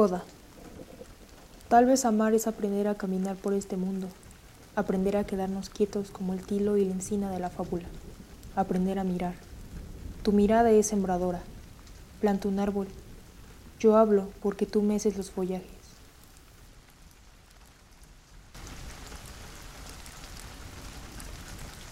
Coda. Tal vez amar es aprender a caminar por este mundo, aprender a quedarnos quietos como el tilo y la encina de la fábula, aprender a mirar. Tu mirada es sembradora. Planta un árbol. Yo hablo porque tú meces los follajes.